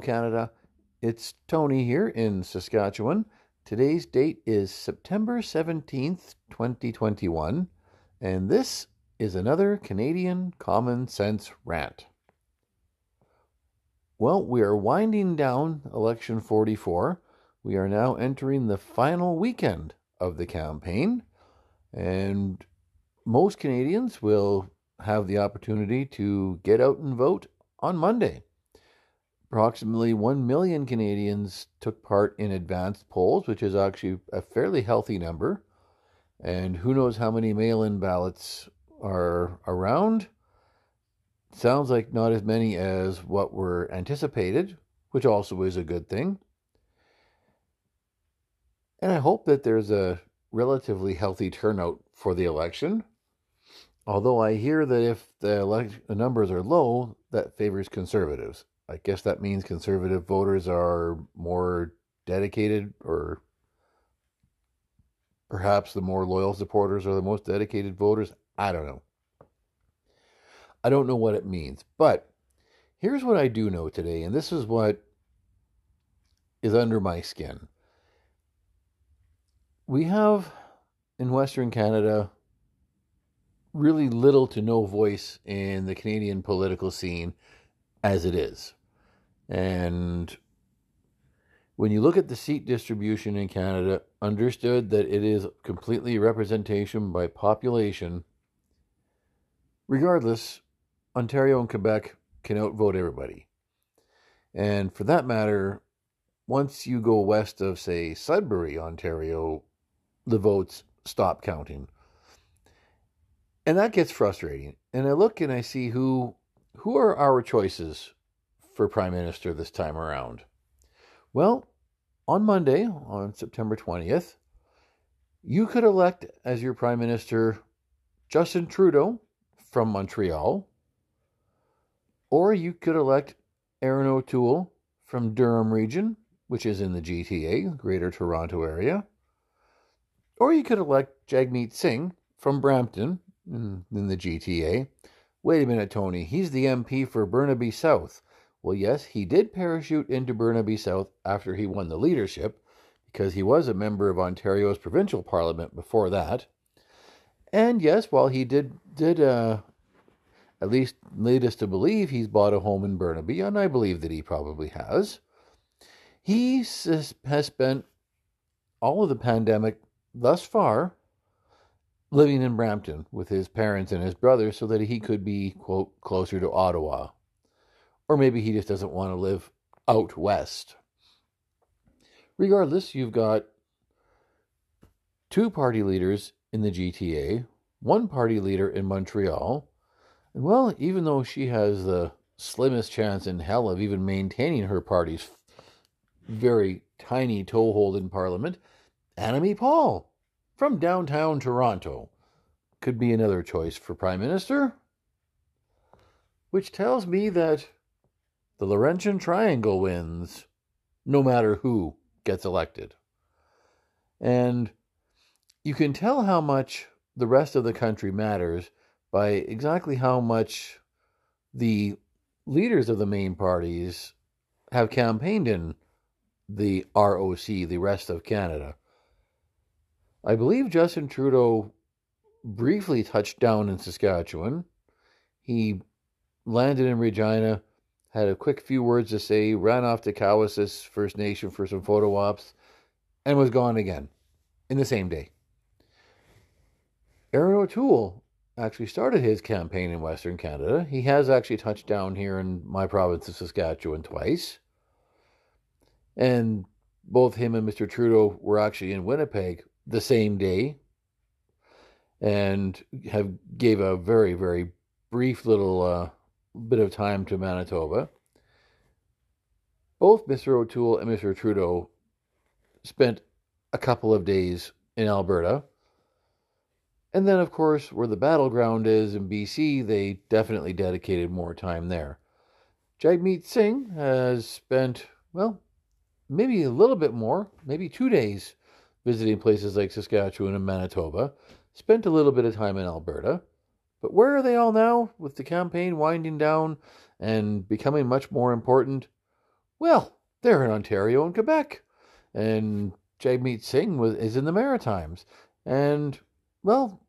Canada. It's Tony here in Saskatchewan. Today's date is September 17th, 2021, and this is another Canadian Common Sense Rant. Well, we are winding down election 44. We are now entering the final weekend of the campaign, and most Canadians will have the opportunity to get out and vote on Monday. Approximately 1 million Canadians took part in advanced polls, which is actually a fairly healthy number. And who knows how many mail in ballots are around? Sounds like not as many as what were anticipated, which also is a good thing. And I hope that there's a relatively healthy turnout for the election. Although I hear that if the, elect- the numbers are low, that favors conservatives. I guess that means conservative voters are more dedicated, or perhaps the more loyal supporters are the most dedicated voters. I don't know. I don't know what it means. But here's what I do know today, and this is what is under my skin. We have in Western Canada really little to no voice in the Canadian political scene as it is. And when you look at the seat distribution in Canada, understood that it is completely representation by population, regardless, Ontario and Quebec can outvote everybody. And for that matter, once you go west of, say, Sudbury, Ontario, the votes stop counting. And that gets frustrating. And I look and I see who who are our choices for prime minister this time around. Well, on Monday, on September 20th, you could elect as your prime minister Justin Trudeau from Montreal, or you could elect Erin O'Toole from Durham region, which is in the GTA, Greater Toronto Area, or you could elect Jagmeet Singh from Brampton, in, in the GTA. Wait a minute, Tony. He's the MP for Burnaby South. Well, yes, he did parachute into Burnaby South after he won the leadership, because he was a member of Ontario's provincial parliament before that. And yes, while he did did uh, at least lead us to believe he's bought a home in Burnaby, and I believe that he probably has. He has spent all of the pandemic thus far living in Brampton with his parents and his brother so that he could be, quote, closer to Ottawa. Or maybe he just doesn't want to live out west. Regardless, you've got two party leaders in the GTA, one party leader in Montreal, and well, even though she has the slimmest chance in hell of even maintaining her party's very tiny toehold in Parliament, Annamie Paul from downtown Toronto could be another choice for Prime Minister. Which tells me that the Laurentian Triangle wins no matter who gets elected. And you can tell how much the rest of the country matters by exactly how much the leaders of the main parties have campaigned in the ROC, the rest of Canada. I believe Justin Trudeau briefly touched down in Saskatchewan. He landed in Regina, had a quick few words to say, ran off to Cowessess First Nation for some photo ops, and was gone again in the same day. Erin O'Toole actually started his campaign in Western Canada. He has actually touched down here in my province of Saskatchewan twice. And both him and Mr. Trudeau were actually in Winnipeg the same day and have gave a very very brief little uh, bit of time to Manitoba. Both Mr. O'Toole and Mr. Trudeau spent a couple of days in Alberta. And then, of course, where the battleground is in BC, they definitely dedicated more time there. Jagmeet Singh has spent, well, maybe a little bit more, maybe two days visiting places like Saskatchewan and Manitoba, spent a little bit of time in Alberta, But where are they all now with the campaign winding down and becoming much more important? Well, they're in Ontario and Quebec. And Jagmeet Singh is in the Maritimes. And, well,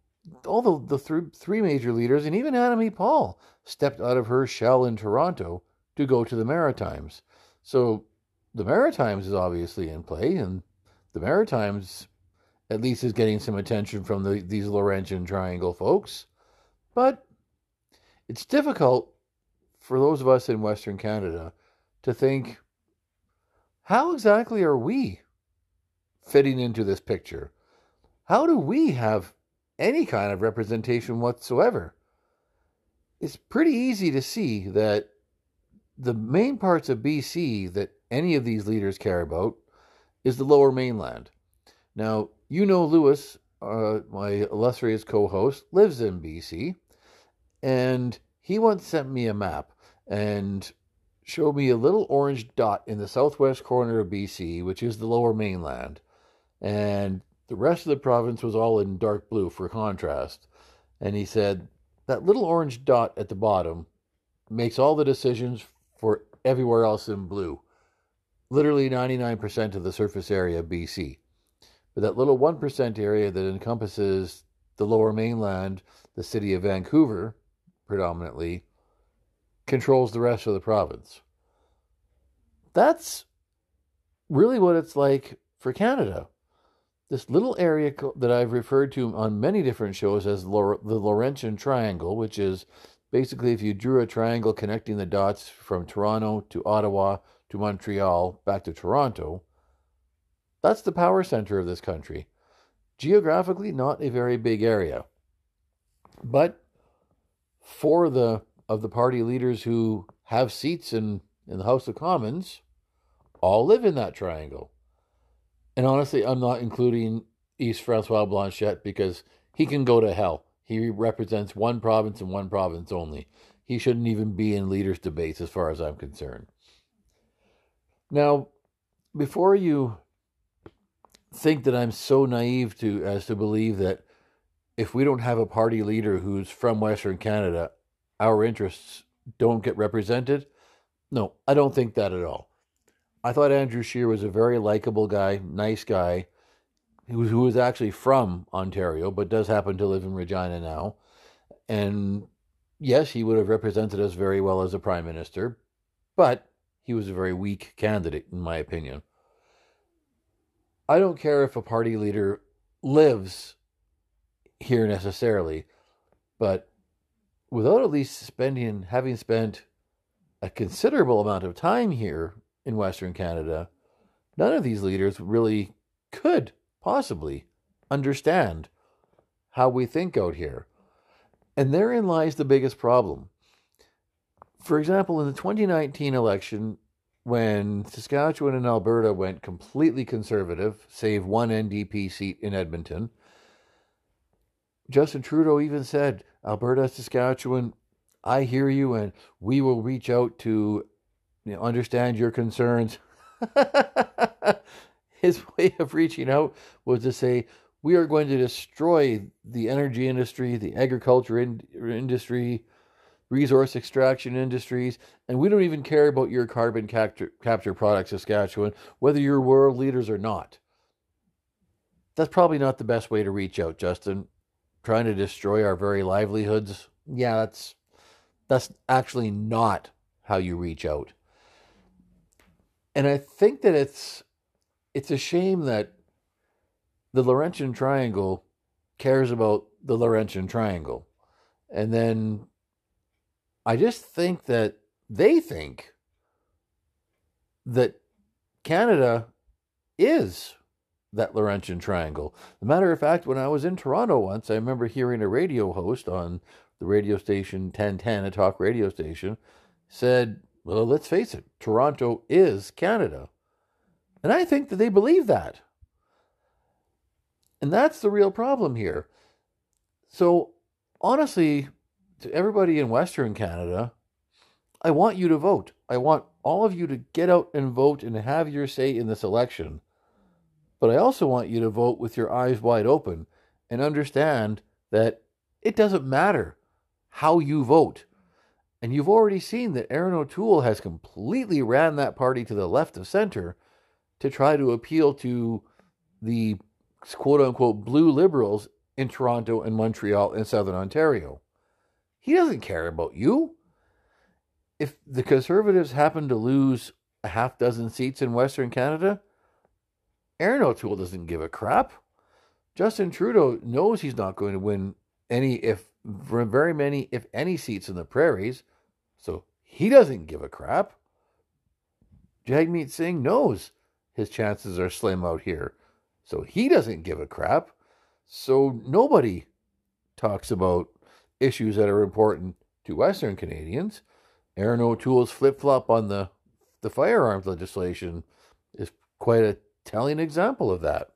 all the, the th- three major leaders, and even Annamie Paul, stepped out of her shell in Toronto to go to the Maritimes. So the Maritimes is obviously in play, and the Maritimes at least is getting some attention from the, these Laurentian Triangle folks. But it's difficult for those of us in Western Canada to think how exactly are we fitting into this picture? How do we have any kind of representation whatsoever? It's pretty easy to see that the main parts of BC that any of these leaders care about is the lower mainland. Now, you know Lewis, uh, my illustrious co host, lives in BC, and he once sent me a map and showed me a little orange dot in the southwest corner of BC, which is the lower mainland. And the rest of the province was all in dark blue for contrast. And he said, that little orange dot at the bottom makes all the decisions for everywhere else in blue. Literally 99% of the surface area of BC. But that little 1% area that encompasses the lower mainland, the city of Vancouver, predominantly, controls the rest of the province. That's really what it's like for Canada. This little area that I've referred to on many different shows as the Laurentian Triangle, which is basically if you drew a triangle connecting the dots from Toronto to Ottawa to Montreal back to Toronto, that's the power center of this country. Geographically, not a very big area. But for the of the party leaders who have seats in, in the House of Commons all live in that triangle. And honestly, I'm not including Yves-François Blanchet because he can go to hell. He represents one province and one province only. He shouldn't even be in leaders' debates as far as I'm concerned. Now, before you think that I'm so naive to as to believe that if we don't have a party leader who's from Western Canada, our interests don't get represented. No, I don't think that at all. I thought Andrew Scheer was a very likable guy, nice guy, who, who was actually from Ontario, but does happen to live in Regina now. And yes, he would have represented us very well as a prime minister, but he was a very weak candidate, in my opinion. I don't care if a party leader lives here necessarily, but without at least spending, having spent a considerable amount of time here in Western Canada, none of these leaders really could possibly understand how we think out here. And therein lies the biggest problem. For example, in the 2019 election, when Saskatchewan and Alberta went completely conservative, save one NDP seat in Edmonton, Justin Trudeau even said, Alberta, Saskatchewan, I hear you, and we will reach out to you know, understand your concerns. His way of reaching out was to say, we are going to destroy the energy industry, the agriculture in- industry, resource extraction industries, and we don't even care about your carbon capture, capture products, Saskatchewan, whether you're world leaders or not. That's probably not the best way to reach out, Justin trying to destroy our very livelihoods, yeah, that's that's actually not how you reach out. And I think that it's it's a shame that the Laurentian Triangle cares about the Laurentian Triangle. And then I just think that they think that Canada is that Laurentian Triangle. As a matter of fact, when I was in Toronto once, I remember hearing a radio host on the radio station 1010, a talk radio station, said, Well, let's face it, Toronto is Canada. And I think that they believe that. And that's the real problem here. So, honestly, to everybody in Western Canada, I want you to vote. I want all of you to get out and vote and have your say in this election. But I also want you to vote with your eyes wide open and understand that it doesn't matter how you vote. And you've already seen that Erin O'Toole has completely ran that party to the left of center to try to appeal to the quote unquote blue liberals in Toronto and Montreal and Southern Ontario. He doesn't care about you. If the Conservatives happen to lose a half dozen seats in Western Canada, Erin O'Toole doesn't give a crap. Justin Trudeau knows he's not going to win any, if very many, if any seats in the prairies, so he doesn't give a crap. Jagmeet Singh knows his chances are slim out here, so he doesn't give a crap. So nobody talks about issues that are important to Western Canadians. Erin O'Toole's flip flop on the the firearms legislation is quite a telling example of that.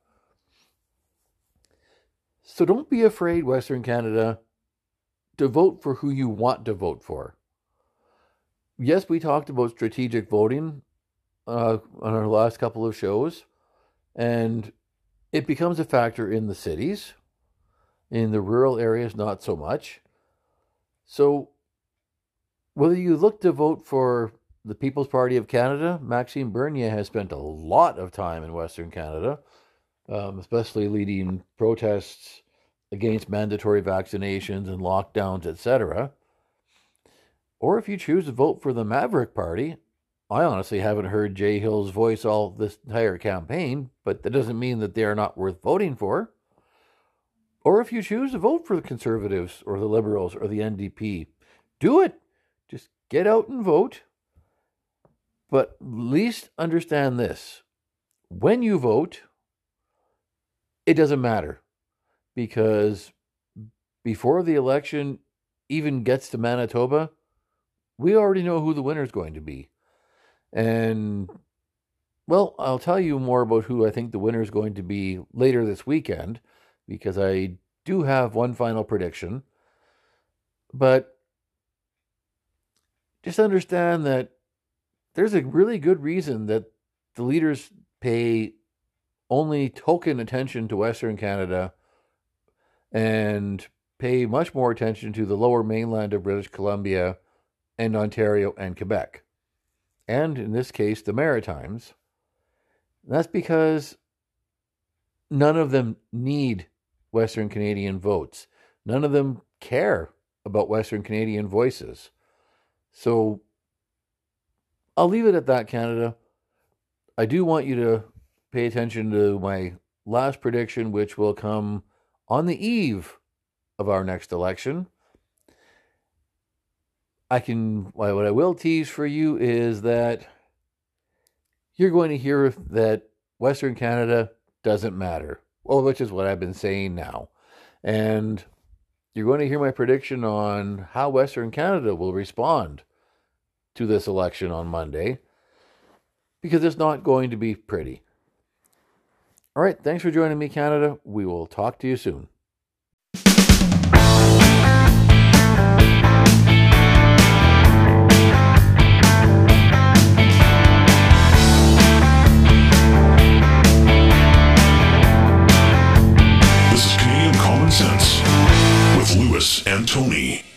So don't be afraid, Western Canada, to vote for who you want to vote for. Yes, we talked about strategic voting uh, on our last couple of shows, and it becomes a factor in the cities. In the rural areas, not so much. So, whether you look to vote for the People's Party of Canada, Maxime Bernier has spent a lot of time in Western Canada, um, especially leading protests against mandatory vaccinations and lockdowns, etc. Or if you choose to vote for the Maverick Party, I honestly haven't heard Jay Hill's voice all this entire campaign, but that doesn't mean that they are not worth voting for. Or if you choose to vote for the Conservatives or the Liberals or the NDP, do it. Just get out and vote. But least understand this when you vote, it doesn't matter because before the election even gets to Manitoba, we already know who the winner is going to be. And, well, I'll tell you more about who I think the winner is going to be later this weekend because I do have one final prediction. But just understand that there's a really good reason that the leaders pay only token attention to Western Canada and pay much more attention to the lower mainland of British Columbia and Ontario and Quebec. And in this case, the Maritimes. That's because none of them need Western Canadian votes. None of them care about Western Canadian voices. So I'll leave it at that, Canada. I do want you to pay attention to my last prediction, which will come on the eve of our next election. I can, what I will tease for you is that you're going to hear that Western Canada doesn't matter. Well, which is what I've been saying now. And you're going to hear my prediction on how Western Canada will respond to this election on Monday because it's not going to be pretty. All right, thanks for joining me, Canada. We will talk to you soon. Sony.